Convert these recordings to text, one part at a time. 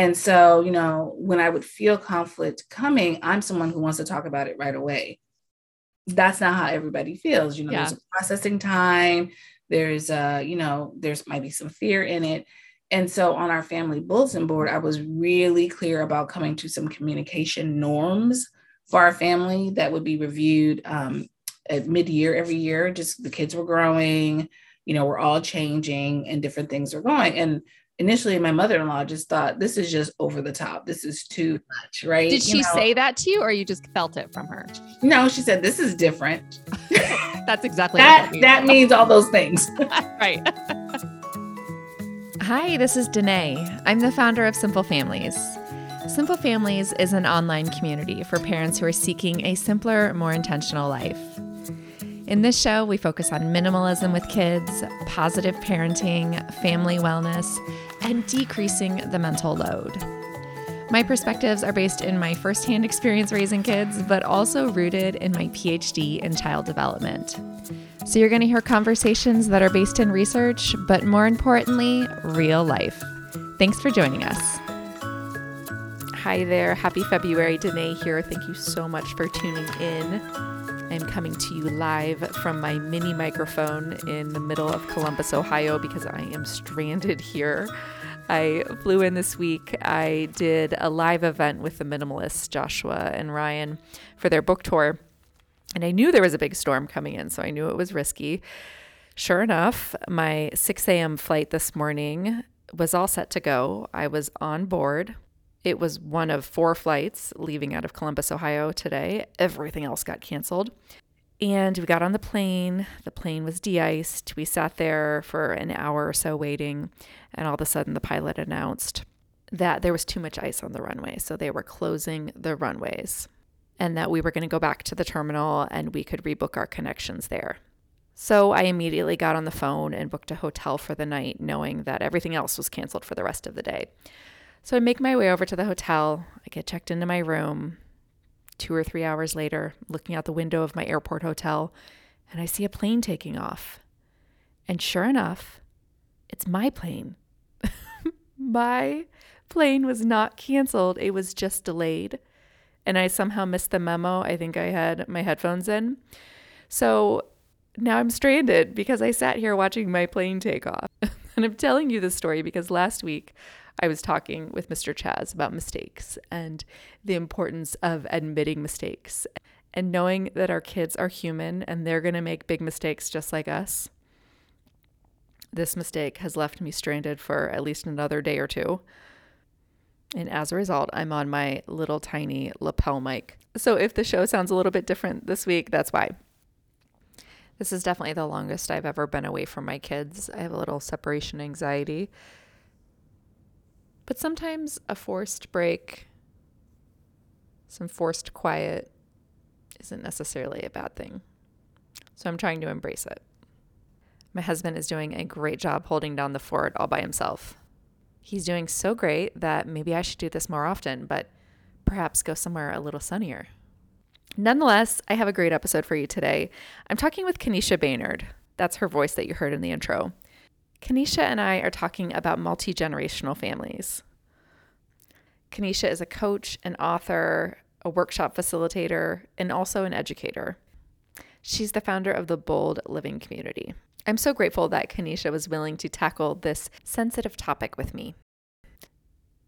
And so, you know, when I would feel conflict coming, I'm someone who wants to talk about it right away. That's not how everybody feels. You know, yeah. there's a processing time. There's uh, you know, there's might be some fear in it. And so on our family bulletin board, I was really clear about coming to some communication norms for our family that would be reviewed um, at mid-year every year. Just the kids were growing, you know, we're all changing and different things are going. And initially my mother-in-law just thought this is just over the top. This is too much. right? Did she know? say that to you or you just felt it from her? No she said this is different. That's exactly that that, that means all those things. Right. Hi this is Denaye. I'm the founder of simple families. Simple families is an online community for parents who are seeking a simpler more intentional life. In this show, we focus on minimalism with kids, positive parenting, family wellness, and decreasing the mental load. My perspectives are based in my firsthand experience raising kids, but also rooted in my PhD in child development. So you're going to hear conversations that are based in research, but more importantly, real life. Thanks for joining us. Hi there. Happy February. Denaye here. Thank you so much for tuning in. I'm coming to you live from my mini microphone in the middle of Columbus, Ohio, because I am stranded here. I flew in this week. I did a live event with the minimalists, Joshua and Ryan, for their book tour. And I knew there was a big storm coming in, so I knew it was risky. Sure enough, my 6 a.m. flight this morning was all set to go. I was on board it was one of four flights leaving out of Columbus, Ohio today. Everything else got canceled. And we got on the plane. The plane was de iced. We sat there for an hour or so waiting. And all of a sudden, the pilot announced that there was too much ice on the runway. So they were closing the runways and that we were going to go back to the terminal and we could rebook our connections there. So I immediately got on the phone and booked a hotel for the night, knowing that everything else was canceled for the rest of the day. So I make my way over to the hotel. I get checked into my room. Two or three hours later, looking out the window of my airport hotel, and I see a plane taking off. And sure enough, it's my plane. my plane was not canceled, it was just delayed. And I somehow missed the memo. I think I had my headphones in. So now I'm stranded because I sat here watching my plane take off. and I'm telling you this story because last week I was talking with Mr. Chaz about mistakes and the importance of admitting mistakes and knowing that our kids are human and they're going to make big mistakes just like us. This mistake has left me stranded for at least another day or two. And as a result, I'm on my little tiny lapel mic. So if the show sounds a little bit different this week, that's why. This is definitely the longest I've ever been away from my kids. I have a little separation anxiety. But sometimes a forced break, some forced quiet, isn't necessarily a bad thing. So I'm trying to embrace it. My husband is doing a great job holding down the fort all by himself. He's doing so great that maybe I should do this more often, but perhaps go somewhere a little sunnier. Nonetheless, I have a great episode for you today. I'm talking with Kanisha Baynard. That's her voice that you heard in the intro. Kanisha and I are talking about multi generational families. Kanisha is a coach, an author, a workshop facilitator, and also an educator. She's the founder of the Bold Living Community. I'm so grateful that Kanisha was willing to tackle this sensitive topic with me.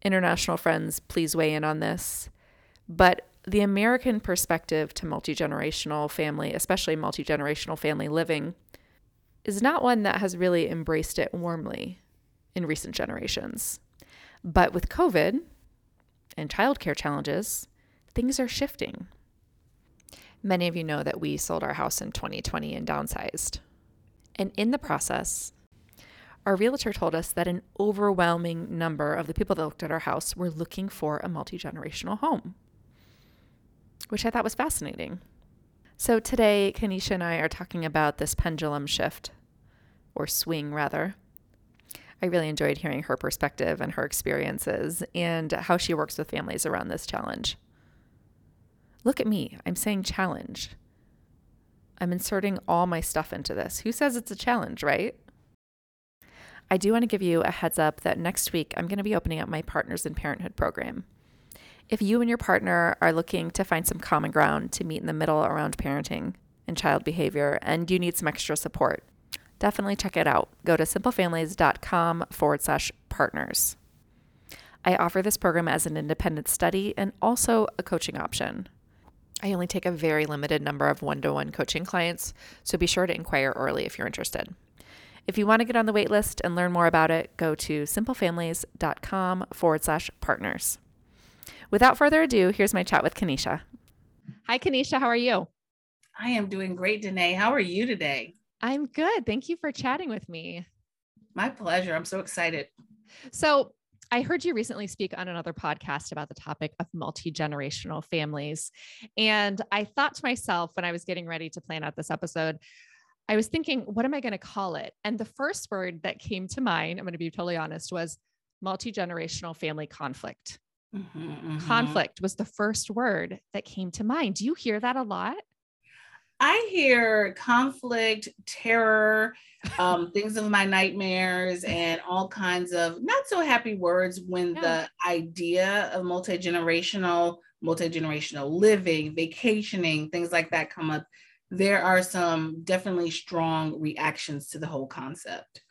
International friends, please weigh in on this. But the American perspective to multi generational family, especially multi generational family living, is not one that has really embraced it warmly in recent generations. But with COVID and childcare challenges, things are shifting. Many of you know that we sold our house in 2020 and downsized. And in the process, our realtor told us that an overwhelming number of the people that looked at our house were looking for a multi generational home, which I thought was fascinating. So today, Kanisha and I are talking about this pendulum shift, or swing rather. I really enjoyed hearing her perspective and her experiences and how she works with families around this challenge. Look at me, I'm saying challenge. I'm inserting all my stuff into this. Who says it's a challenge, right? I do want to give you a heads up that next week I'm going to be opening up my Partners in Parenthood program. If you and your partner are looking to find some common ground to meet in the middle around parenting and child behavior and you need some extra support, definitely check it out. Go to simplefamilies.com forward slash partners. I offer this program as an independent study and also a coaching option. I only take a very limited number of one to one coaching clients, so be sure to inquire early if you're interested. If you want to get on the waitlist and learn more about it, go to simplefamilies.com forward slash partners. Without further ado, here's my chat with Kanisha. Hi, Kanisha. How are you? I am doing great, Denaye. How are you today? I'm good. Thank you for chatting with me. My pleasure. I'm so excited. So, I heard you recently speak on another podcast about the topic of multi generational families. And I thought to myself when I was getting ready to plan out this episode, I was thinking, what am I going to call it? And the first word that came to mind, I'm going to be totally honest, was multi generational family conflict. Mm-hmm, mm-hmm. Conflict was the first word that came to mind. Do you hear that a lot? I hear conflict, terror, um, things of my nightmares, and all kinds of not so happy words when yeah. the idea of multi generational, multi generational living, vacationing, things like that come up. There are some definitely strong reactions to the whole concept.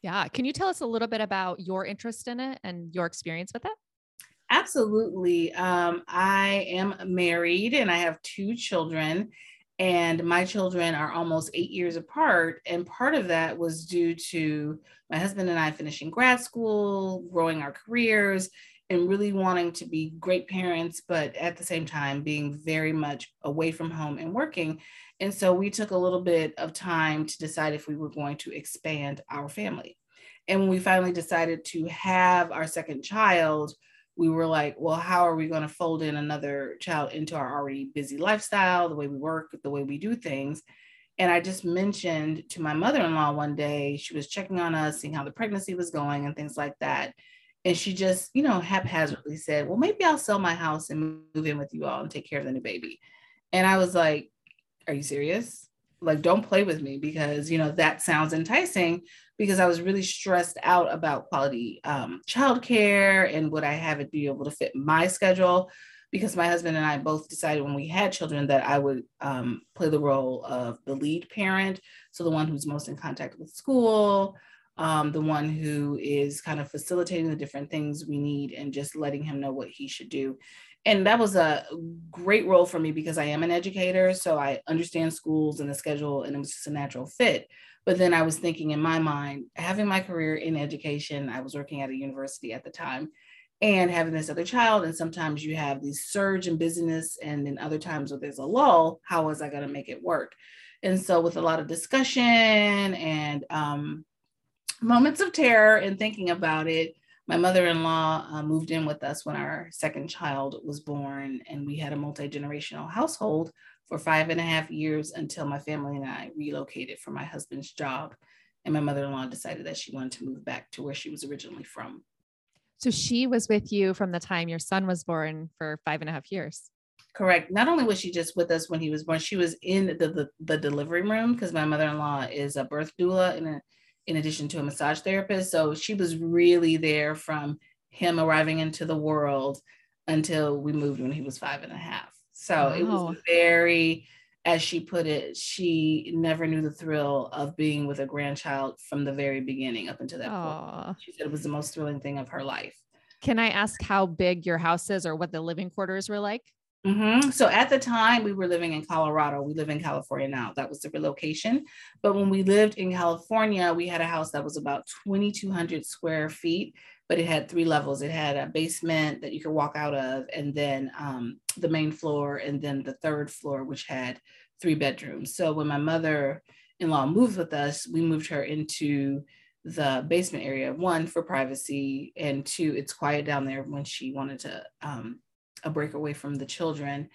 Yeah. Can you tell us a little bit about your interest in it and your experience with it? Absolutely. Um, I am married and I have two children and my children are almost eight years apart. And part of that was due to my husband and I finishing grad school, growing our careers, and really wanting to be great parents, but at the same time being very much away from home and working. And so we took a little bit of time to decide if we were going to expand our family. And when we finally decided to have our second child, we were like, well, how are we going to fold in another child into our already busy lifestyle, the way we work, the way we do things? And I just mentioned to my mother in law one day, she was checking on us, seeing how the pregnancy was going and things like that. And she just, you know, haphazardly said, well, maybe I'll sell my house and move in with you all and take care of the new baby. And I was like, are you serious? Like, don't play with me because, you know, that sounds enticing because I was really stressed out about quality um, childcare and would I have it be able to fit my schedule. Because my husband and I both decided when we had children that I would um, play the role of the lead parent. So the one who's most in contact with school, um, the one who is kind of facilitating the different things we need and just letting him know what he should do. And that was a great role for me because I am an educator. So I understand schools and the schedule, and it was just a natural fit. But then I was thinking in my mind, having my career in education, I was working at a university at the time, and having this other child. And sometimes you have these surge in business, and then other times where there's a lull, how was I going to make it work? And so, with a lot of discussion and um, moments of terror and thinking about it, my mother-in-law uh, moved in with us when our second child was born and we had a multi-generational household for five and a half years until my family and I relocated for my husband's job. And my mother in law decided that she wanted to move back to where she was originally from. So she was with you from the time your son was born for five and a half years. Correct. Not only was she just with us when he was born, she was in the, the, the delivery room because my mother in law is a birth doula and a, in addition to a massage therapist. So she was really there from him arriving into the world until we moved when he was five and a half. So wow. it was very, as she put it, she never knew the thrill of being with a grandchild from the very beginning up until that Aww. point. She said it was the most thrilling thing of her life. Can I ask how big your house is or what the living quarters were like? Mm-hmm. So at the time we were living in Colorado, we live in California now. That was the relocation. But when we lived in California, we had a house that was about 2,200 square feet but it had three levels. It had a basement that you could walk out of, and then um, the main floor, and then the third floor, which had three bedrooms. So when my mother in law moved with us, we moved her into the basement area, one for privacy, and two, it's quiet down there when she wanted to um, a break away from the children.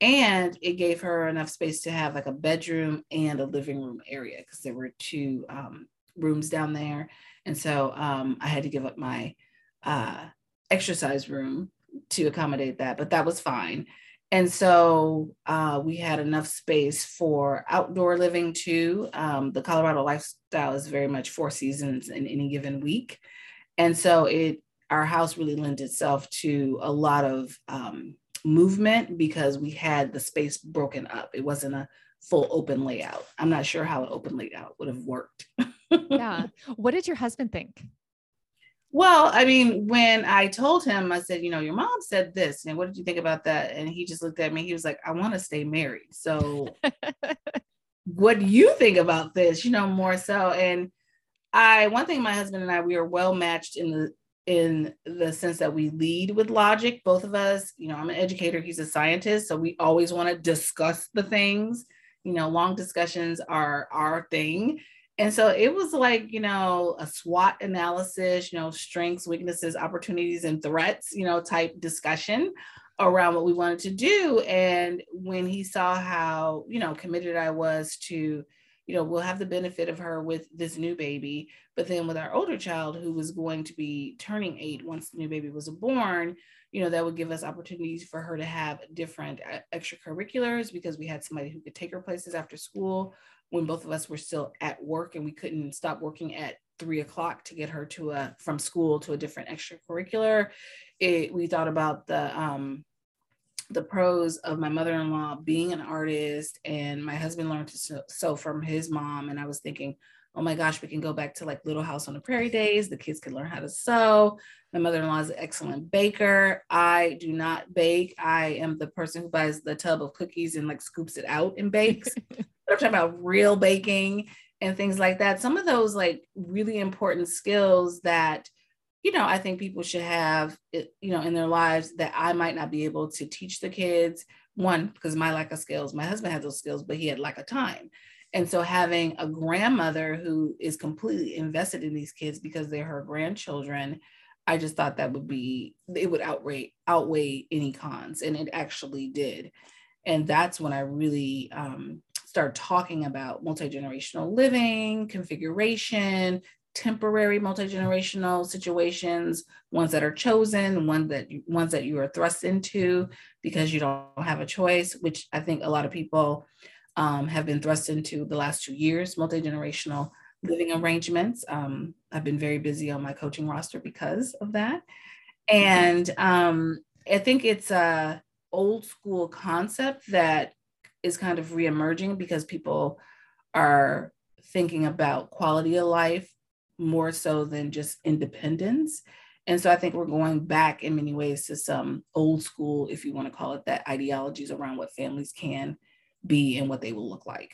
And it gave her enough space to have like a bedroom and a living room area because there were two um, rooms down there and so um, I had to give up my uh, exercise room to accommodate that, but that was fine. And so uh, we had enough space for outdoor living too. Um, the Colorado lifestyle is very much four seasons in any given week. And so it our house really lent itself to a lot of um, movement because we had the space broken up. It wasn't a full open layout. I'm not sure how an open layout would have worked. yeah. What did your husband think? Well, I mean, when I told him, I said, you know, your mom said this, and what did you think about that? And he just looked at me. He was like, I want to stay married. So, what do you think about this? You know, more so. And I, one thing, my husband and I, we are well matched in the in the sense that we lead with logic. Both of us, you know, I'm an educator. He's a scientist, so we always want to discuss the things. You know, long discussions are our thing and so it was like, you know, a SWOT analysis, you know, strengths, weaknesses, opportunities, and threats, you know, type discussion around what we wanted to do. And when he saw how, you know, committed I was to, you know, we'll have the benefit of her with this new baby, but then with our older child who was going to be turning eight once the new baby was born, you know, that would give us opportunities for her to have different uh, extracurriculars because we had somebody who could take her places after school when both of us were still at work and we couldn't stop working at three o'clock to get her to a from school to a different extracurricular. It, we thought about the um, the pros of my mother-in-law being an artist and my husband learned to sew, from his mom and i was thinking oh my gosh we can go back to like little house on the prairie days. The kids can learn how to sew. My mother-in-law is an excellent baker. I do not bake. I am the person who buys the tub of cookies and like scoops it out and bakes. I'm talking about real baking and things like that. Some of those like really important skills that, you know, I think people should have, you know, in their lives that I might not be able to teach the kids. One, because my lack of skills, my husband had those skills, but he had lack of time. And so having a grandmother who is completely invested in these kids because they're her grandchildren, I just thought that would be it would outweigh outweigh any cons, and it actually did. And that's when I really um, start talking about multi-generational living, configuration, temporary multi-generational situations, ones that are chosen, one that ones that you are thrust into because you don't have a choice, which I think a lot of people um, have been thrust into the last two years, multi-generational living arrangements. Um, I've been very busy on my coaching roster because of that. And um, I think it's a old school concept that is kind of reemerging because people are thinking about quality of life more so than just independence. And so I think we're going back in many ways to some old school, if you want to call it that, ideologies around what families can be and what they will look like.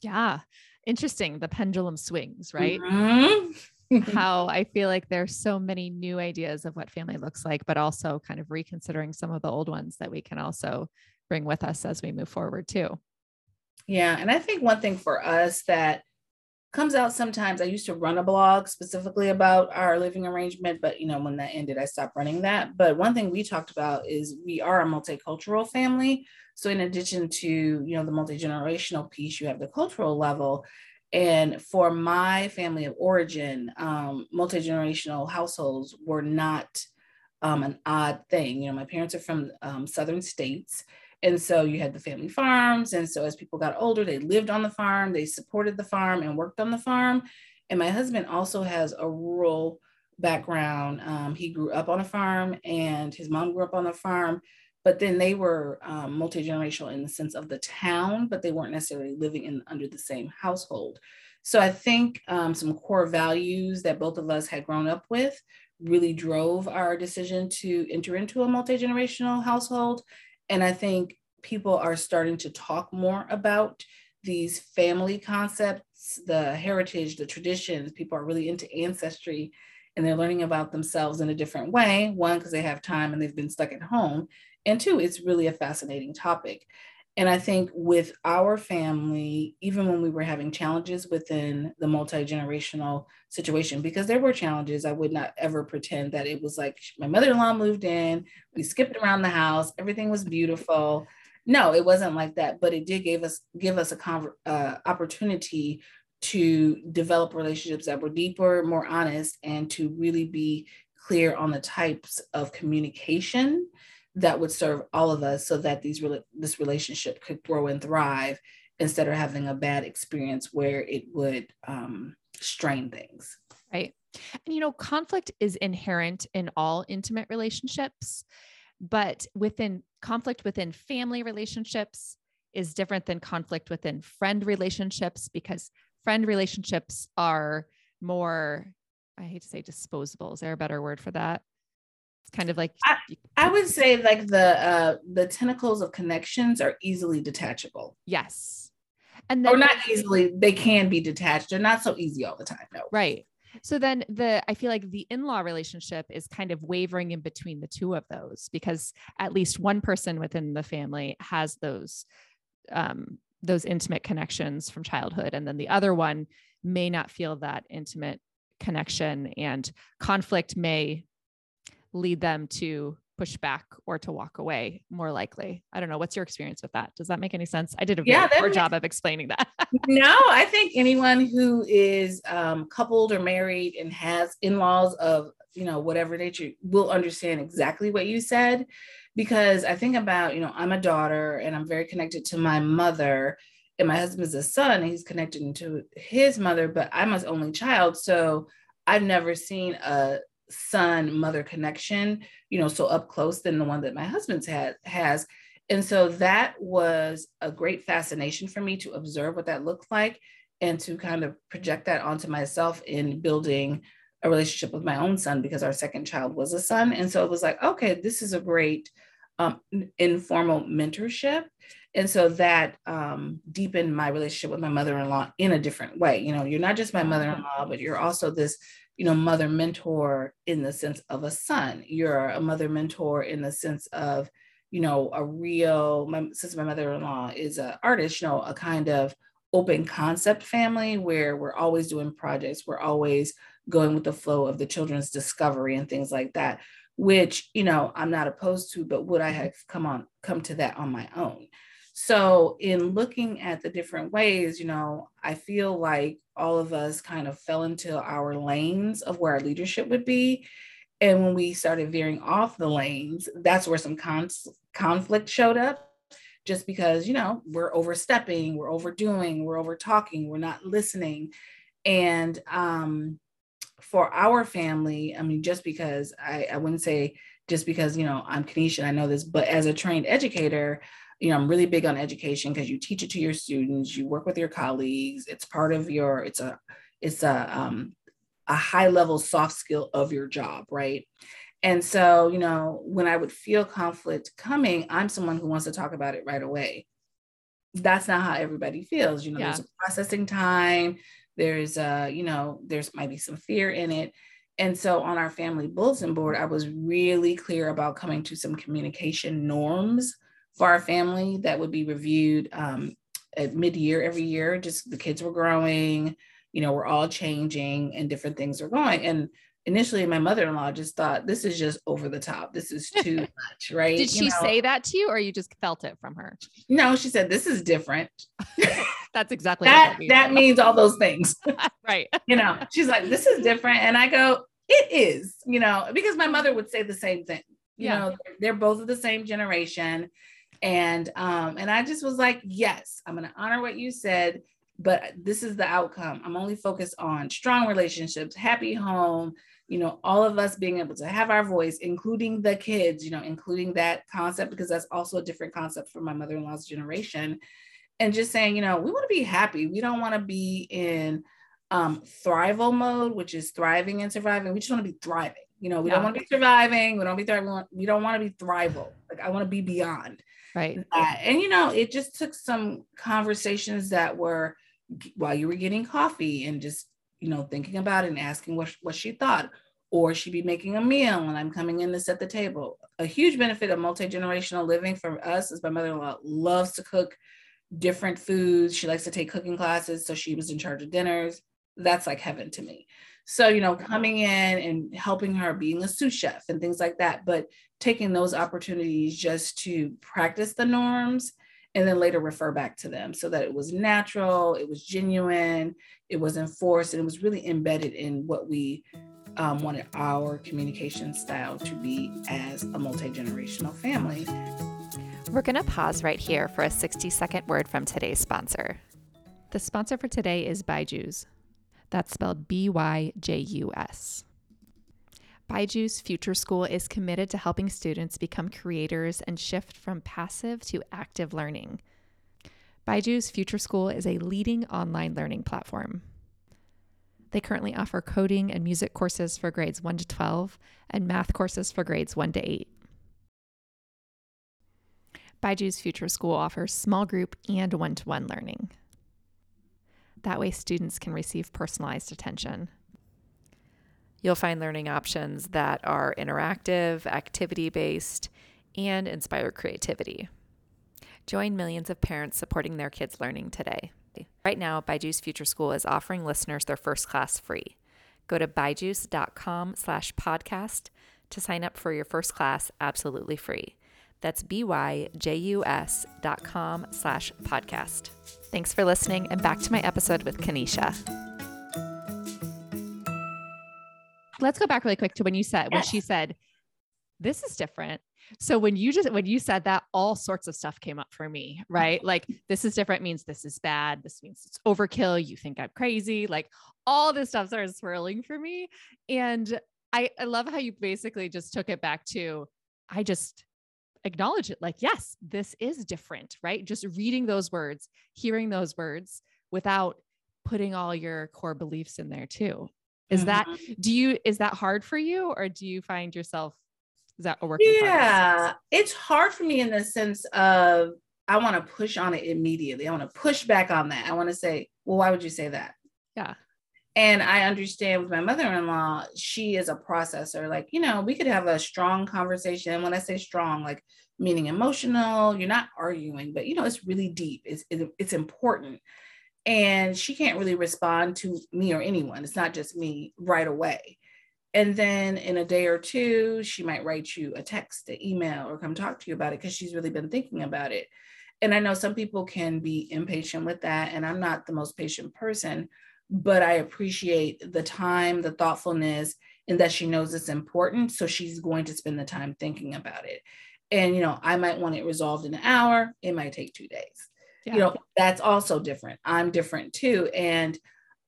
Yeah. Interesting. The pendulum swings, right? Mm-hmm. How I feel like there's so many new ideas of what family looks like, but also kind of reconsidering some of the old ones that we can also bring with us as we move forward too. Yeah. And I think one thing for us that comes out sometimes, I used to run a blog specifically about our living arrangement, but you know, when that ended, I stopped running that. But one thing we talked about is we are a multicultural family. So in addition to, you know, the multi-generational piece, you have the cultural level. And for my family of origin, um, multi-generational households were not um, an odd thing. You know, my parents are from um, southern states and so you had the family farms. And so as people got older, they lived on the farm, they supported the farm and worked on the farm. And my husband also has a rural background. Um, he grew up on a farm and his mom grew up on a farm, but then they were um, multi generational in the sense of the town, but they weren't necessarily living in under the same household. So I think um, some core values that both of us had grown up with really drove our decision to enter into a multi generational household. And I think people are starting to talk more about these family concepts, the heritage, the traditions. People are really into ancestry and they're learning about themselves in a different way. One, because they have time and they've been stuck at home. And two, it's really a fascinating topic. And I think with our family, even when we were having challenges within the multi generational situation, because there were challenges, I would not ever pretend that it was like my mother in law moved in, we skipped around the house, everything was beautiful. No, it wasn't like that, but it did give us give us a conver- uh, opportunity to develop relationships that were deeper, more honest, and to really be clear on the types of communication that would serve all of us so that these this relationship could grow and thrive instead of having a bad experience where it would um, strain things. Right. And you know, conflict is inherent in all intimate relationships, but within conflict within family relationships is different than conflict within friend relationships because friend relationships are more, I hate to say disposable. Is there a better word for that? It's kind of like I, I would say like the uh the tentacles of connections are easily detachable. Yes. And then, or not easily, they can be detached. They're not so easy all the time. No. Right. So then the I feel like the in-law relationship is kind of wavering in between the two of those because at least one person within the family has those um those intimate connections from childhood and then the other one may not feel that intimate connection and conflict may lead them to push back or to walk away more likely. I don't know. What's your experience with that? Does that make any sense? I did a yeah, poor makes- job of explaining that. no, I think anyone who is um, coupled or married and has in-laws of, you know, whatever nature will understand exactly what you said. Because I think about, you know, I'm a daughter and I'm very connected to my mother and my husband's a son and he's connected to his mother, but I'm his only child. So I've never seen a son mother connection you know so up close than the one that my husband's had has. And so that was a great fascination for me to observe what that looked like and to kind of project that onto myself in building a relationship with my own son because our second child was a son. And so it was like okay this is a great um, informal mentorship. And so that um, deepened my relationship with my mother-in-law in a different way. You know you're not just my mother-in-law but you're also this you know, mother mentor in the sense of a son. You're a mother mentor in the sense of, you know, a real, my, since my mother-in-law is an artist, you know, a kind of open concept family where we're always doing projects. We're always going with the flow of the children's discovery and things like that, which, you know, I'm not opposed to, but would I mm-hmm. have come on, come to that on my own? So, in looking at the different ways, you know, I feel like all of us kind of fell into our lanes of where our leadership would be. And when we started veering off the lanes, that's where some con- conflict showed up. Just because, you know, we're overstepping, we're overdoing, we're over talking, we're not listening. And um, for our family, I mean, just because I, I wouldn't say just because, you know, I'm Kenesha, I know this, but as a trained educator, you know i'm really big on education because you teach it to your students you work with your colleagues it's part of your it's a it's a um, a high level soft skill of your job right? And so you know when i would feel conflict coming i'm someone who wants to talk about it right away. That's not how everybody feels you know yeah. there's a processing time there's uh you know there's might be some fear in it. And so on our family bulletin board i was really clear about coming to some communication norms for our family that would be reviewed um, at mid-year every year. Just the kids were growing, you know, we're all changing and different things are going. And initially my mother-in-law just thought this is just over the top. This is too much, right? Did she know? say that to you or you just felt it from her? No, she said this is different. That's exactly that that means. that means all those things. right. you know, she's like this is different and I go it is, you know, because my mother would say the same thing. You yeah. know, they're both of the same generation and um and i just was like yes i'm going to honor what you said but this is the outcome. I'm only focused on strong relationships happy home you know all of us being able to have our voice including the kids you know including that concept because that's also a different concept for my mother-in-law's generation. And just saying you know we want to be happy. We don't want to be in um thrival mode which is thriving and surviving. We just want to be thriving. You know we yeah. don't want to be surviving. We don't be thriving. We don't want to be thrival like i want to be beyond Right. And, you know, it just took some conversations that were while you were getting coffee and just, you know, thinking about it and asking what, what she thought. Or she'd be making a meal and I'm coming in to set the table. A huge benefit of multi generational living for us is my mother in law loves to cook different foods. She likes to take cooking classes. So she was in charge of dinners. That's like heaven to me. So, you know, coming in and helping her being a sous chef and things like that, but taking those opportunities just to practice the norms and then later refer back to them so that it was natural, it was genuine, it was enforced, and it was really embedded in what we um, wanted our communication style to be as a multi generational family. We're going to pause right here for a 60 second word from today's sponsor. The sponsor for today is Byju's. That's spelled B Y J U S. Byju's Future School is committed to helping students become creators and shift from passive to active learning. Byju's Future School is a leading online learning platform. They currently offer coding and music courses for grades 1 to 12 and math courses for grades 1 to 8. Byju's Future School offers small group and one to one learning. That way, students can receive personalized attention. You'll find learning options that are interactive, activity based, and inspire creativity. Join millions of parents supporting their kids' learning today. Right now, Byju's Future School is offering listeners their first class free. Go to byju's.com slash podcast to sign up for your first class absolutely free. That's B-Y-J-U-S dot com slash podcast. Thanks for listening and back to my episode with Kanisha. Let's go back really quick to when you said, when she said, this is different. So when you just when you said that, all sorts of stuff came up for me, right? Like this is different means this is bad. This means it's overkill. You think I'm crazy. Like all this stuff started swirling for me. And I, I love how you basically just took it back to I just acknowledge it like, yes, this is different, right? Just reading those words, hearing those words without putting all your core beliefs in there too. Is mm-hmm. that, do you, is that hard for you or do you find yourself, is that a work? Yeah, it's hard for me in the sense of I want to push on it immediately. I want to push back on that. I want to say, well, why would you say that? Yeah. And I understand with my mother in law, she is a processor. Like, you know, we could have a strong conversation. When I say strong, like meaning emotional, you're not arguing, but, you know, it's really deep, it's, it's important. And she can't really respond to me or anyone. It's not just me right away. And then in a day or two, she might write you a text, an email, or come talk to you about it because she's really been thinking about it. And I know some people can be impatient with that. And I'm not the most patient person but I appreciate the time, the thoughtfulness, and that she knows it's important. So she's going to spend the time thinking about it. And, you know, I might want it resolved in an hour, it might take two days. Yeah. You know, that's also different. I'm different too. And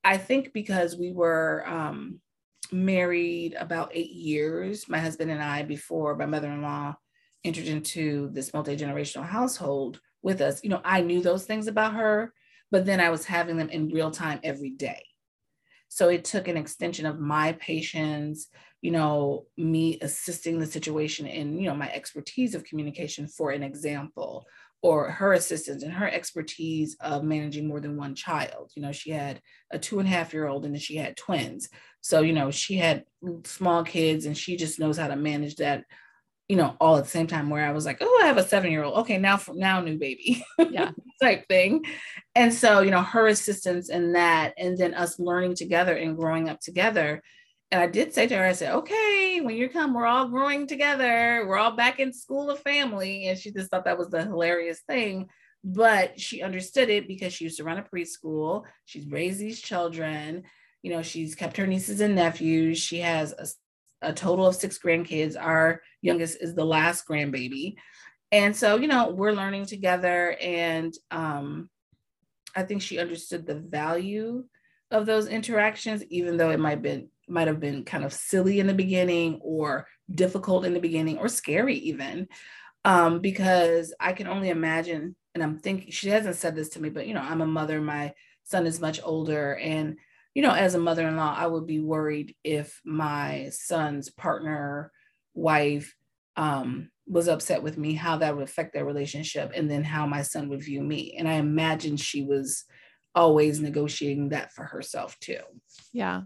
I think because we were um, married about eight years, my husband and I, before my mother in law entered into this multi generational household with us, you know, I knew those things about her but then I was having them in real time every day. So it took an extension of my patience, you know, me assisting the situation in, you know, my expertise of communication, for an example, or her assistance and her expertise of managing more than one child. You know, she had a two and a half year old and then she had twins. So, you know, she had small kids and she just knows how to manage that you know, all at the same time where I was like, oh, I have a seven year old. Okay, now from now new baby. Yeah. type thing. And so, you know, her assistance in that, and then us learning together and growing up together. And I did say to her, I said, okay, when you come, we're all growing together. We're all back in school of family. And she just thought that was the hilarious thing. But she understood it because she used to run a preschool. She's raised these children. You know, she's kept her nieces and nephews. She has a a total of six grandkids. Our youngest is the last grandbaby. And so, you know, we're learning together. And um, I think she understood the value of those interactions, even though it might have been might have been kind of silly in the beginning or difficult in the beginning or scary even. Um, because I can only imagine, and I'm thinking she hasn't said this to me, but you know, I'm a mother, my son is much older, and you know, as a mother in law, I would be worried if my son's partner, wife, um, was upset with me, how that would affect their relationship, and then how my son would view me. And I imagine she was always negotiating that for herself too. Yeah.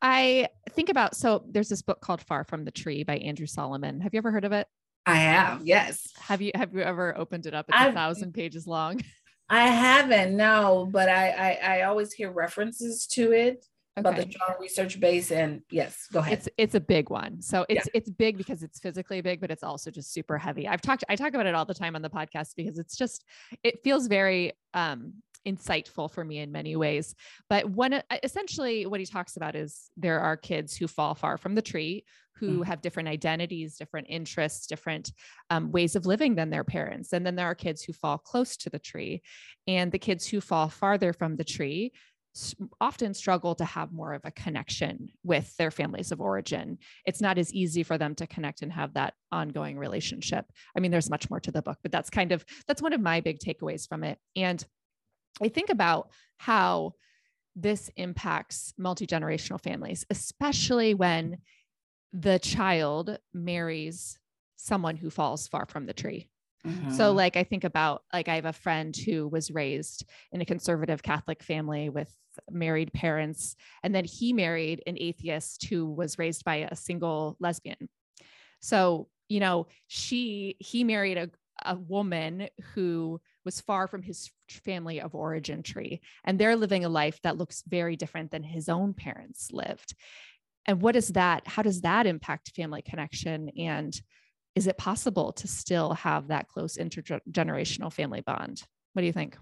I think about so there's this book called Far from the Tree by Andrew Solomon. Have you ever heard of it? I have, yes. Have you have you ever opened it up? It's I've, a thousand pages long. I haven't, no, but I, I, I always hear references to it. okay. about the John research base and yes go ahead it's it's a big one so it's yeah. it's big because it's physically big but it's also just super heavy i've talked i talk about it all the time on the podcast because it's just it feels very um insightful for me in many ways but one essentially what he talks about is there are kids who fall far from the tree who mm. have different identities different interests different um, ways of living than their parents and then there are kids who fall close to the tree and the kids who fall farther from the tree often struggle to have more of a connection with their families of origin. It's not as easy for them to connect and have that ongoing relationship. I mean, there's much more to the book, but that's kind of that's one of my big takeaways from it. And I think about how this impacts multi-generational families, especially when the child marries someone who falls far from the tree. Mm-hmm. So like I think about like I have a friend who was raised in a conservative Catholic family with married parents and then he married an atheist who was raised by a single lesbian. So, you know, she he married a a woman who was far from his family of origin tree and they're living a life that looks very different than his own parents lived. And what is that how does that impact family connection and is it possible to still have that close intergenerational family bond? What do you think?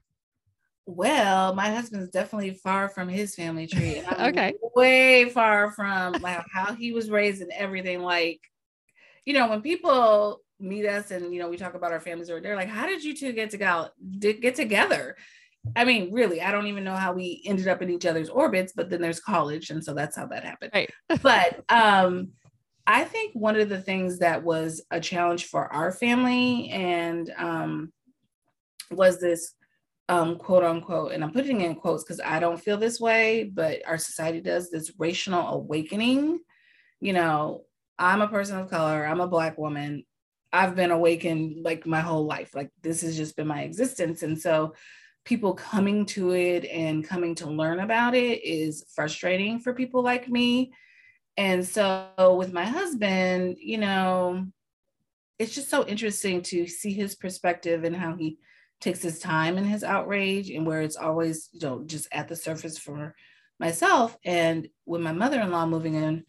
Well, my husband's definitely far from his family tree. okay. Way far from like how he was raised and everything. Like, you know, when people meet us and you know we talk about our families or they're like, how did you two get to go get together? I mean, really, I don't even know how we ended up in each other's orbits, but then there's college, and so that's how that happened. Right. but um I think one of the things that was a challenge for our family and um, was this um, quote unquote, and I'm putting in quotes because I don't feel this way, but our society does this racial awakening. You know, I'm a person of color, I'm a Black woman. I've been awakened like my whole life. Like this has just been my existence. And so people coming to it and coming to learn about it is frustrating for people like me and so with my husband, you know, it's just so interesting to see his perspective and how he takes his time and his outrage and where it's always, you know, just at the surface for myself. And with my mother-in-law moving in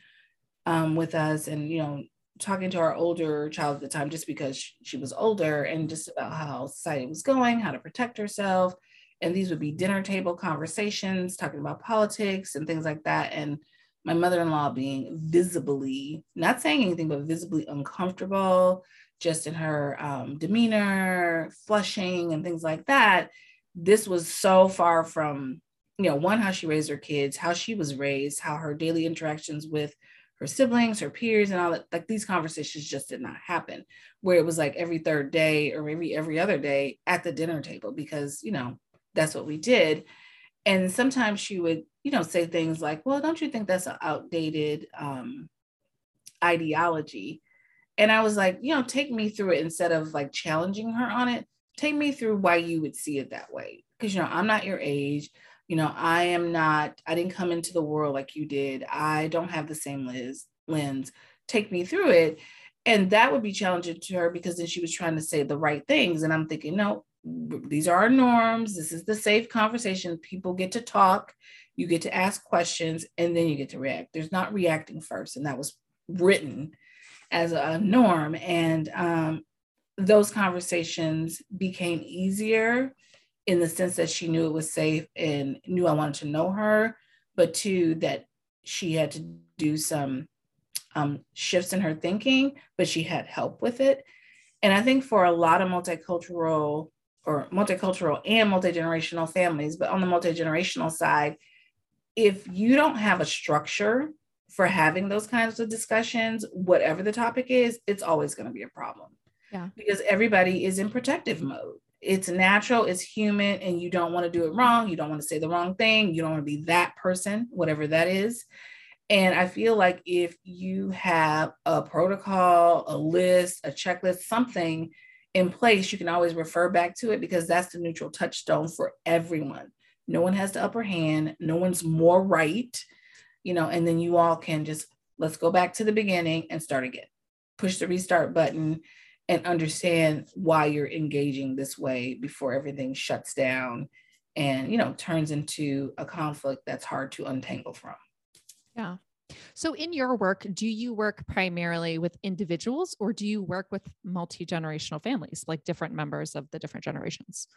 um, with us and, you know, talking to our older child at the time just because she was older and just about how society was going, how to protect herself. And these would be dinner table conversations, talking about politics and things like that. And my mother-in-law being visibly not saying anything but visibly uncomfortable just in her um, demeanor flushing and things like that this was so far from you know one how she raised her kids how she was raised how her daily interactions with her siblings her peers and all that like these conversations just did not happen where it was like every third day or maybe every other day at the dinner table because you know that's what we did. And sometimes she would you know say things like well don't you think that's an outdated um, ideology? And i was like you know take me through it instead of like challenging her on it. Take me through why you would see it that way. Because you know i'm not your age you know i am not i didn't come into the world like you did i don't have the same lens lens take me through it and that would be challenging to her because then she was trying to say the right things and i'm thinking no these are our norms. This is the safe conversation. People get to talk, you get to ask questions, and then you get to react. There's not reacting first. And that was written as a norm. And um, those conversations became easier in the sense that she knew it was safe and knew I wanted to know her, but two, that she had to do some um, shifts in her thinking, but she had help with it. And I think for a lot of multicultural or multicultural and multi-generational families but on the multi-generational side if you don't have a structure for having those kinds of discussions whatever the topic is it's always going to be a problem. Yeah. Because everybody is in protective mode it's natural it's human and you don't want to do it wrong you don't want to say the wrong thing you don't want to be that person whatever that is and I feel like if you have a protocol, a list, a checklist, something in place, you can always refer back to it because that's the neutral touchstone for everyone. No one has the upper hand, no one's more right, you know, and then you all can just let's go back to the beginning and start again. Push the restart button and understand why you're engaging this way before everything shuts down and, you know, turns into a conflict that's hard to untangle from. Yeah. So, in your work, do you work primarily with individuals or do you work with multi generational families, like different members of the different generations?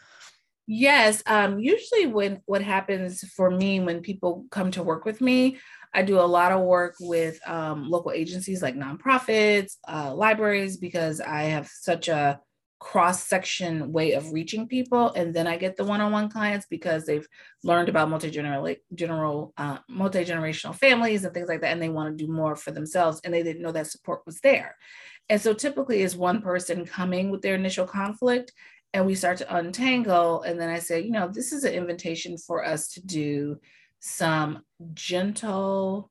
Yes. Um, usually, when what happens for me when people come to work with me, I do a lot of work with um, local agencies like nonprofits, uh, libraries, because I have such a cross section way of reaching people. And then I get the one on one clients because they've learned about multi general uh, multi generational families and things like that, and they want to do more for themselves, and they didn't know that support was there. And so typically, is one person coming with their initial conflict, and we start to untangle, and then I say, you know, this is an invitation for us to do some gentle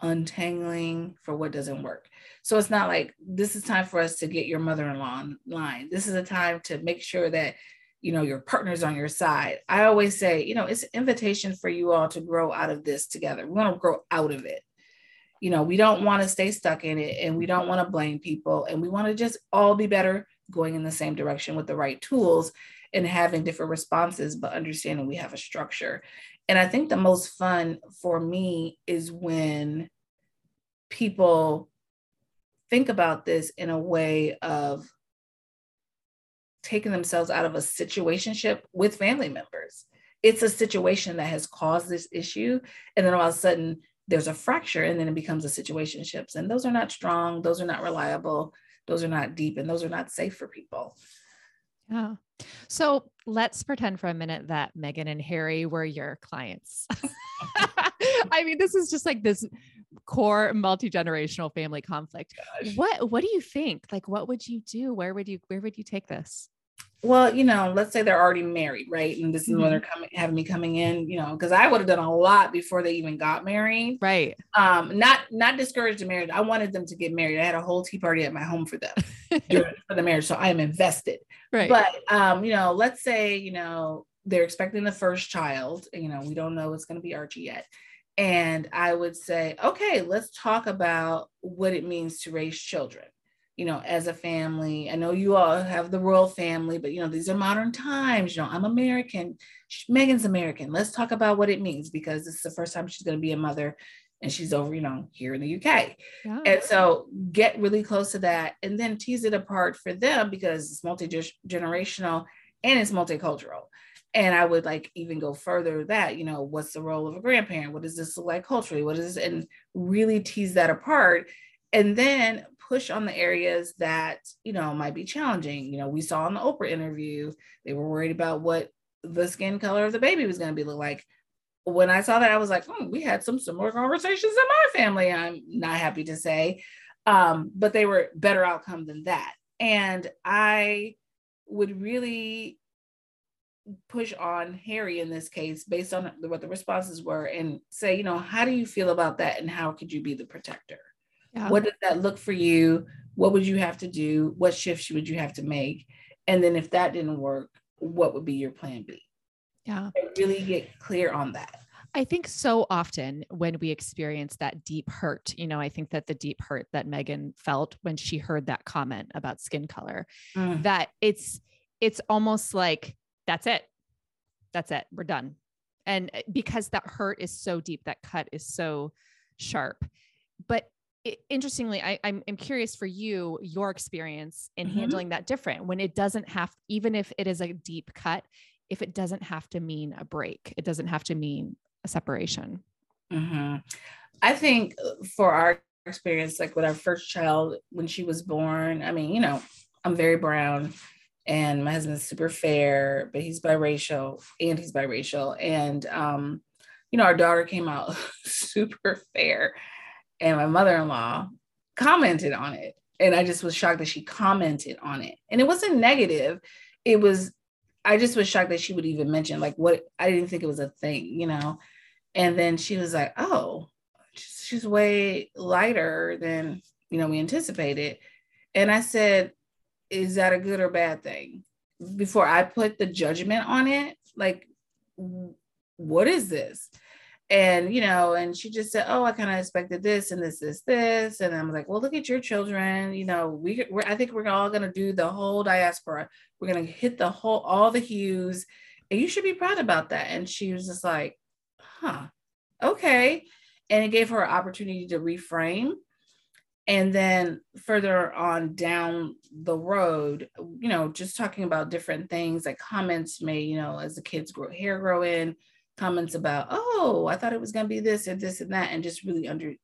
untangling for what doesn't work. So it's not like this is time for us to get your mother-in-law in line. This is a time to make sure that you know your partner's on your side. I always say, you know, it's an invitation for you all to grow out of this together. We want to grow out of it. You know, we don't want to stay stuck in it and we don't want to blame people and we want to just all be better going in the same direction with the right tools and having different responses but understanding we have a structure and I think the most fun for me is when people think about this in a way of taking themselves out of a situationship with family members. It's a situation that has caused this issue. And then all of a sudden there's a fracture and then it becomes a situationships. And those are not strong, those are not reliable, those are not deep, and those are not safe for people. Yeah. So let's pretend for a minute that Meghan and Harry were your clients. I mean, this is just like this core multi-generational family conflict. Oh gosh. What what do you think? Like what would you do? Where would you where would you take this? Well, you know, let's say they're already married, right? And this is mm-hmm. when they're coming, having me coming in, you know, because I would have done a lot before they even got married. Right. Um, not not discouraged to marriage. I wanted them to get married. I had a whole tea party at my home for them during, for the marriage. So I am invested. Right. But um, you know, let's say, you know, they're expecting the first child, you know, we don't know it's gonna be Archie yet. And I would say, okay, let's talk about what it means to raise children you know, as a family. I know you all have the royal family, but you know, these are modern times. You know, I'm American. Meghan's American. Let's talk about what it means because this is the first time she's going to be a mother and she's over, you know, here in the UK. Yeah. And so get really close to that and then tease it apart for them because it's multi generational and it's multicultural. And I would like even go further that, you know, what's the role of a grandparent? What does this look like culturally? What is this? And really tease that apart. And then push on the areas that you know might be challenging. You know we saw in the oprah interview they were worried about what the skin color of the baby was going to be look like. When i saw that i was like oh, we had some similar conversations in my family i'm not happy to say. Um, but they were better outcome than that. And i would really push on harry in this case based on what the responses were and say you know how do you feel about that and how could you be the protector yeah. What does that look for you? What would you have to do? What shifts would you have to make? And then if that didn't work, what would be your plan B? Yeah. And really get clear on that. I think so often when we experience that deep hurt, you know, I think that the deep hurt that Meghan felt when she heard that comment about skin color, mm. that it's it's almost like that's it. That's it. We're done. And eh, because that hurt is so deep, that cut is so sharp. But interestingly, I, I'm, I'm curious for you, your experience in mm-hmm. handling that different when it doesn't have, even if it is a deep cut, if it doesn't have to mean a break, it doesn't have to mean a separation. Mm-hmm. I think uh, for our experience, like with our first child, when she was born, I mean, you know, I'm very brown and my husband's super fair, but he's biracial and he's biracial. And, um, you know, our daughter came out super fair and my mother-in-law commented on it. And i just was shocked that she commented on it. And it wasn't negative. It was i just was shocked that she would even mention like what i didn't think it was a thing you know? And then she was like oh she's way lighter than you know we anticipated. And i said is that a good or bad thing? Before i put the judgment on it like what is this and you know and she just said oh i kind of expected this and this this this and i'm like well look at your children you know we we're, i think we're all going to do the whole diaspora we're going to hit the whole all the hues and you should be proud about that and she was just like huh okay And it gave her an opportunity to reframe. And then further on down the road, you know, just talking about different things like comments made, you know, as the kids grow hair grow in, comments about, oh, I thought it was going to be this and this and that, and just really under,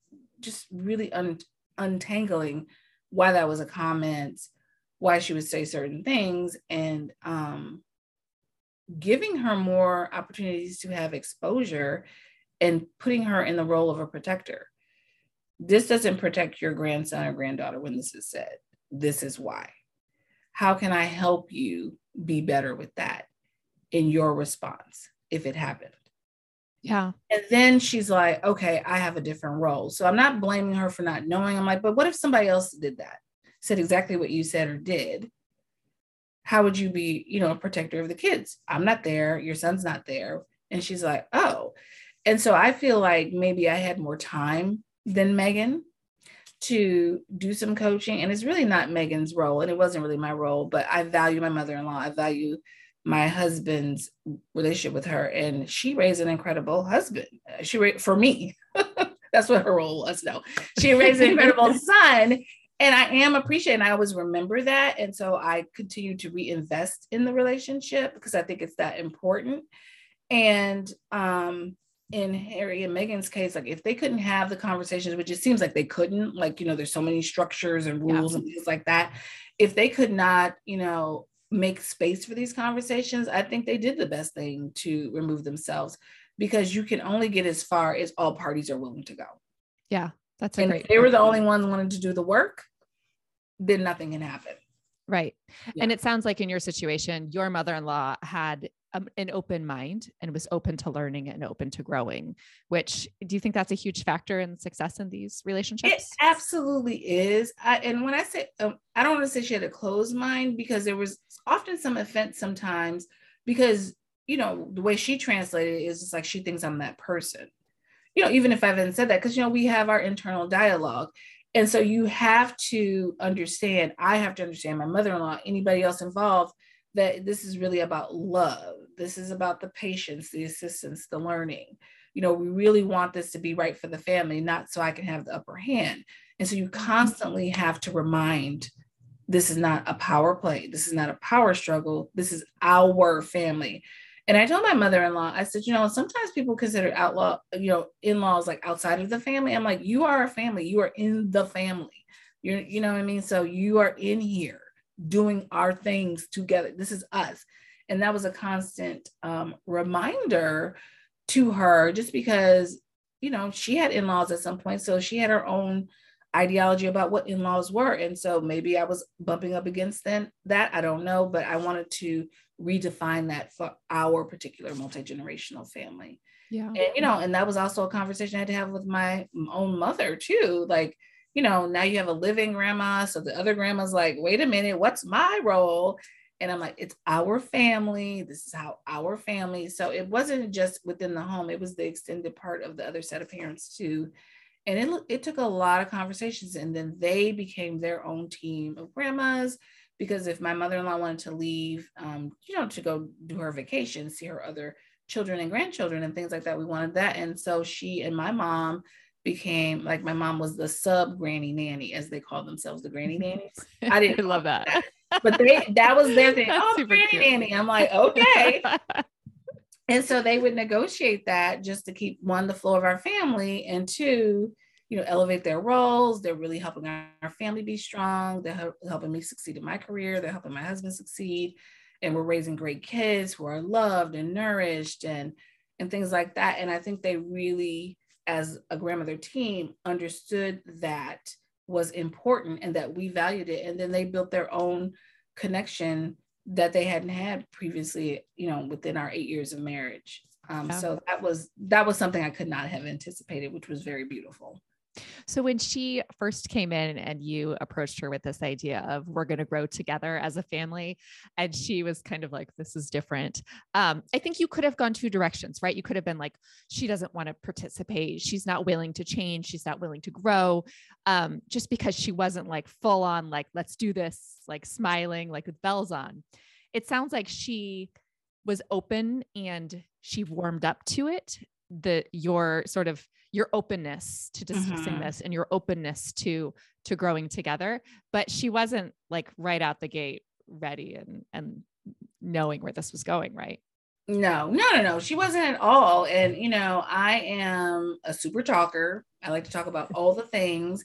just really un, untangling why that was a comment, why she would say certain things, and um, giving her more opportunities to have exposure and putting her in the role of a protector. This doesn't protect your grandson or granddaughter when this is said. This is why. How can I help you be better with that in your response if it happened? Yeah. And then she's like, okay, I have a different role. So I'm not blaming her for not knowing. I'm like, but what if somebody else did that? Said exactly what you said or did. How would you be, you know, a protector of the kids? I'm not there. Your son's not there. And she's like, oh. And so I feel like maybe I had more time than Meghan to do some coaching. And it's really not Meghan's role. And it wasn't really my role, but I value my mother in law. I value my husband's relationship with her and she raised an incredible husband. She raised for me. That's what her role was no she raised an incredible son and i am appreciating i always remember that and so i continue to reinvest in the relationship because i think it's that important. And um in harry and meghan's case like if they couldn't have the conversations which it seems like they couldn't like you know there's so many structures and rules yeah. and things like that if they could not you know make space for these conversations, I think they did the best thing to remove themselves because you can only get as far as all parties are willing to go. Yeah, that's a and great. If they were the only ones wanting to do the work, then nothing can happen. Right. Yeah. And it sounds like in your situation, your mother in law had um, an open mind and was open to learning and open to growing, which do you think that's a huge factor in success in these relationships? It absolutely is. I, and when I say, um, I don't want to say she had a closed mind because there was often some offense sometimes because, you know, the way she translated it is just like she thinks I'm that person. You know, even if I haven't said that, because, you know, we have our internal dialogue. And so you have to understand, I have to understand my mother in law, anybody else involved that this is really about love. This is about the patience, the assistance, the learning. You know, we really want this to be right for the family, not so I can have the upper hand. And so you mm-hmm. constantly have to remind this is not a power play. This is not a power struggle. This is our family. And I told my mother-in-law, I said, you know, sometimes people consider outlaw, you know, in-laws like outside of the family. I'm like, you are a family. You are in the family. You're, you know what I mean? So you are in here doing our things together. This is us. And that was a constant um, reminder to her just because, you know, she had in laws at some point. So she had her own ideology about what in laws were. And so maybe I was bumping up against then, that. I don't know. But I wanted to redefine that for our particular multi generational family. Yeah. And, you know, and that was also a conversation I had to have with my own mother too. Like, you know, now you have a living grandma. So the other grandma's like, wait a minute, what's my role? And I'm like, it's our family. This is how our family. So it wasn't just within the home, it was the extended part of the other set of parents too. And it, it took a lot of conversations. And then they became their own team of grandmas. Because if my mother in law wanted to leave, um, you know, to go do her vacation, see her other children and grandchildren and things like that, we wanted that. And so she and my mom became like my mom was the sub granny nanny, as they call themselves, the granny nannies. I didn't I love that. that. But they that was their thing. That's oh, granny cute. nanny. I'm like, okay. and so they would negotiate that just to keep one, the flow of our family, and two, you know, elevate their roles. They're really helping our family be strong. They're helping me succeed in my career. They're helping my husband succeed. And we're raising great kids who are loved and nourished and and things like that. And I think they really as a grandmother team understood that was important and that we valued it. And then they built their own connection that they hadn't had previously you know within our eight years of marriage. Um, yeah. so that was that was something i could not have anticipated which was very beautiful so when she first came in and you approached her with this idea of we're going to grow together as a family, and she was kind of like, this is different. Um, I think you could have gone two directions, right? You could have been like, she doesn't want to participate. She's not willing to change. She's not willing to grow. Um, just because she wasn't like full on, like, let's do this, like smiling, like with bells on. It sounds like she was open and she warmed up to it. The your sort of your openness to discussing mm-hmm. this and your openness to to growing together. But she wasn't like right out the gate ready and and knowing where this was going right? No no no no. She wasn't at all. And you know i am a super talker. I like to talk about all the things.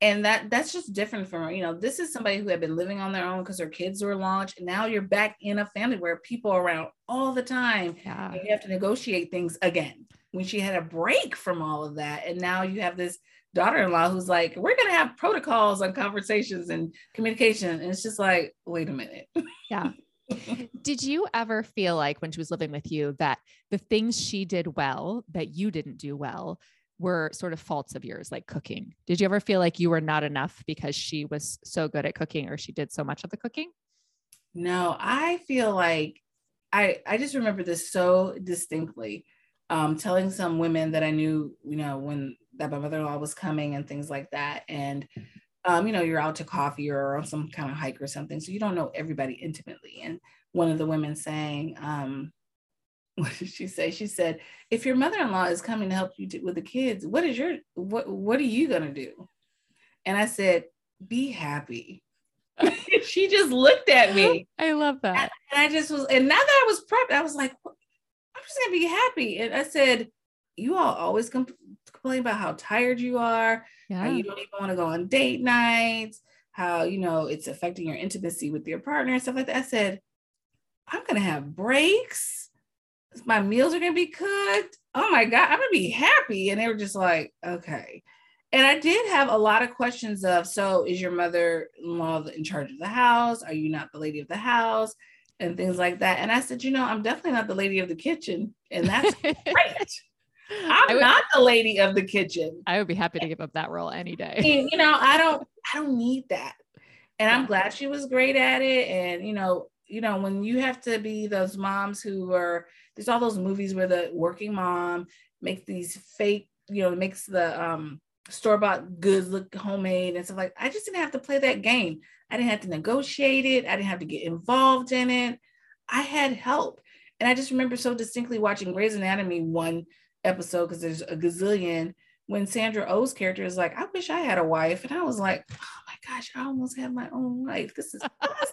And that that's just different from you know this is somebody who had been living on their own because their kids were launched. And now you're back in a family where people are around all the time yeah. and you have to negotiate things again when she had a break from all of that and now you have this daughter-in-law who's like we're going to have protocols on conversations and communication and it's just like wait a minute yeah did you ever feel like when she was living with you that the things she did well that you didn't do well were sort of faults of yours, like cooking? Did you ever feel like you were not enough because she was so good at cooking or she did so much of the cooking? No, I feel like I I just remember this so distinctly. Um, telling some women that I knew, you know, when that my mother-in-law was coming and things like that. And um, you know, you're out to coffee or on some kind of hike or something. So you don't know everybody intimately. And one of the women saying, um, what did she say? She said, if your mother-in-law is coming to help you with the kids, what is your what what are you gonna do? And I said, be happy. she just looked at me. I love that. And I just was, and now that I was prepped, I was like, I'm just gonna be happy. And I said, you all always comp- complain about how tired you are, yeah. how you don't even want to go on date nights, how you know it's affecting your intimacy with your partner and stuff like that. I said, I'm gonna have breaks my meals are gonna be cooked. Oh my God, I'm gonna be happy. And they were just like, okay. And I did have a lot of questions of, so is your mother-in-law in charge of the house? Are you not the lady of the house? And things like that. And I said, you know, I'm definitely not the lady of the kitchen. And that's great. I'm would, not the lady of the kitchen. I would be happy to give up that role any day. And, you know, I don't, I don't need that. And I'm glad she was great at it. And, you know, you know, when you have to be those moms who are, there's all those movies where the working mom makes these fake, you know, makes the um, store bought goods look homemade and stuff like. I just didn't have to play that game. I didn't have to negotiate it. I didn't have to get involved in it. I had help, and I just remember so distinctly watching Grey's Anatomy one episode because there's a gazillion when Sandra Oh's character is like, I wish I had a wife. And I was like, oh my gosh, I almost have my own wife. This is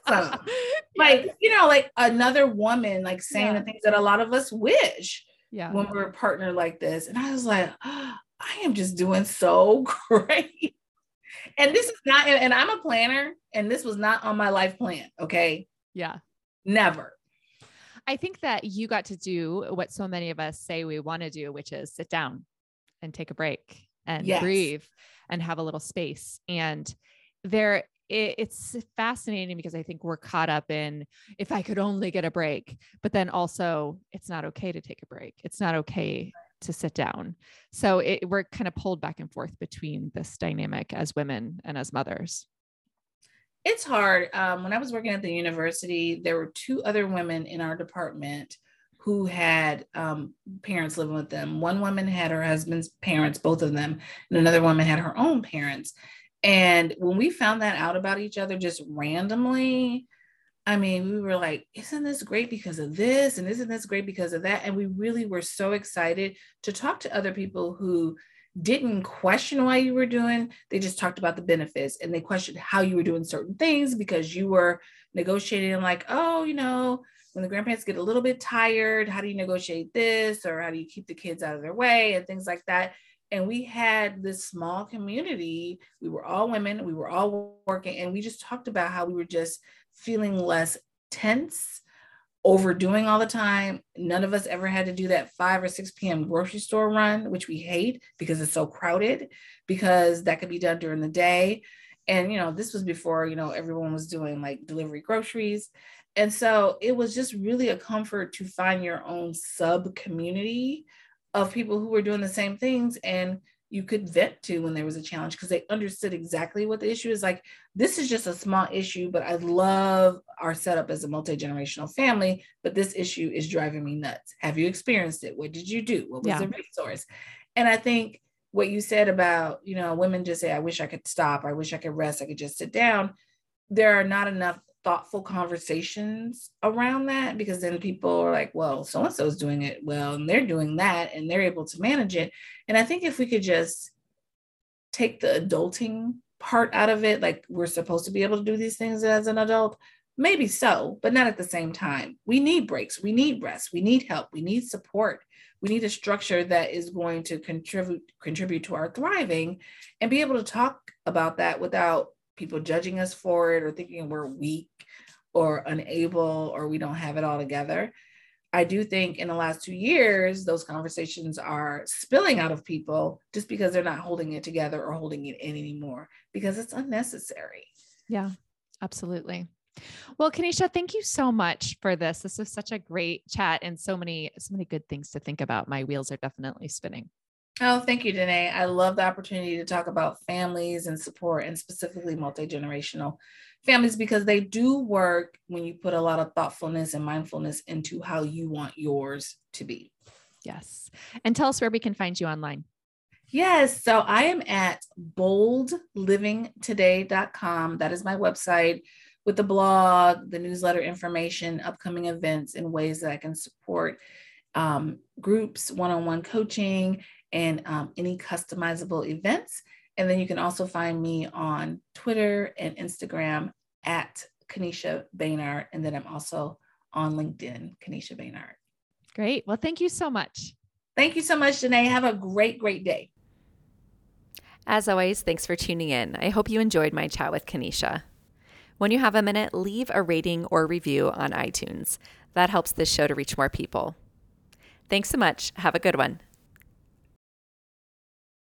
awesome. like, you know, like another woman, like saying yeah. the things that a lot of us wish yeah. when we're a partner like this. And I was like, oh, I am just doing so great. And this is not, and I'm a planner, and this was not on my life plan. Okay. Yeah. Never. I think that you got to do what so many of us say we want to do, which is sit down and take a break and yes. breathe and have a little space. And there, it, it's fascinating because I think we're caught up in if I could only get a break, but then also it's not okay to take a break. It's not okay to sit down. So it, we're kind of pulled back and forth between this dynamic as women and as mothers. It's hard. Um, when I was working at the university, there were two other women in our department who had um, parents living with them. One woman had her husband's parents, both of them, and another woman had her own parents. And when we found that out about each other just randomly, I mean, we were like, isn't this great because of this? And isn't this great because of that? And we really were so excited to talk to other people who didn't question why you were doing, they just talked about the benefits and they questioned how you were doing certain things because you were negotiating, like, oh, you know, when the grandparents get a little bit tired, how do you negotiate this or how do you keep the kids out of their way and things like that? And we had this small community. We were all women, we were all working, and we just talked about how we were just feeling less tense, overdoing all the time. None of us ever had to do that 5 or 6 p.m. grocery store run, which we hate because it's so crowded, because that could be done during the day. And, you know, this was before, you know, everyone was doing like delivery groceries. And so it was just really a comfort to find your own sub community of people who were doing the same things and you could vent to when there was a challenge because they understood exactly what the issue is. Like this is just a small issue but i love our setup as a multi-generational family but this issue is driving me nuts. Have you experienced it? What did you do? What was yeah. the resource? And i think what you said about you know women just say i wish i could stop. I wish i could rest. I could just sit down. There are not enough thoughtful conversations around that because then people are like, well, so and so is doing it well, and they're doing that, and they're able to manage it. And I think if we could just take the adulting part out of it, like we're supposed to be able to do these things as an adult, maybe so, but not at the same time. We need breaks, we need rest, we need help, we need support. We need a structure that is going to contribute contribute to our thriving and be able to talk about that without people judging us for it or thinking we're weak or unable or we don't have it all together. I do think in the last two years, those conversations are spilling out of people just because they're not holding it together or holding it in anymore because it's unnecessary. Yeah, absolutely. Well, Kenesha, thank you so much for this. This was such a great chat and so many, so many good things to think about. My wheels are definitely spinning. Oh, thank you, Denaye. I love the opportunity to talk about families and support and specifically multi generational families because they do work when you put a lot of thoughtfulness and mindfulness into how you want yours to be. Yes. And tell us where we can find you online. Yes. So I am at boldlivingtoday.com. That is my website with the blog, the newsletter information, upcoming events, and ways that I can support um, groups, one on one coaching, and um, any customizable events. And then you can also find me on Twitter and Instagram at Kenesha Baynard. And then I'm also on LinkedIn, Kenesha Baynard. Great. Well, thank you so much. Thank you so much, Denaye. Have a great, great day. As always, thanks for tuning in. I hope you enjoyed my chat with Kenesha. When you have a minute, leave a rating or review on iTunes. That helps this show to reach more people. Thanks so much. Have a good one.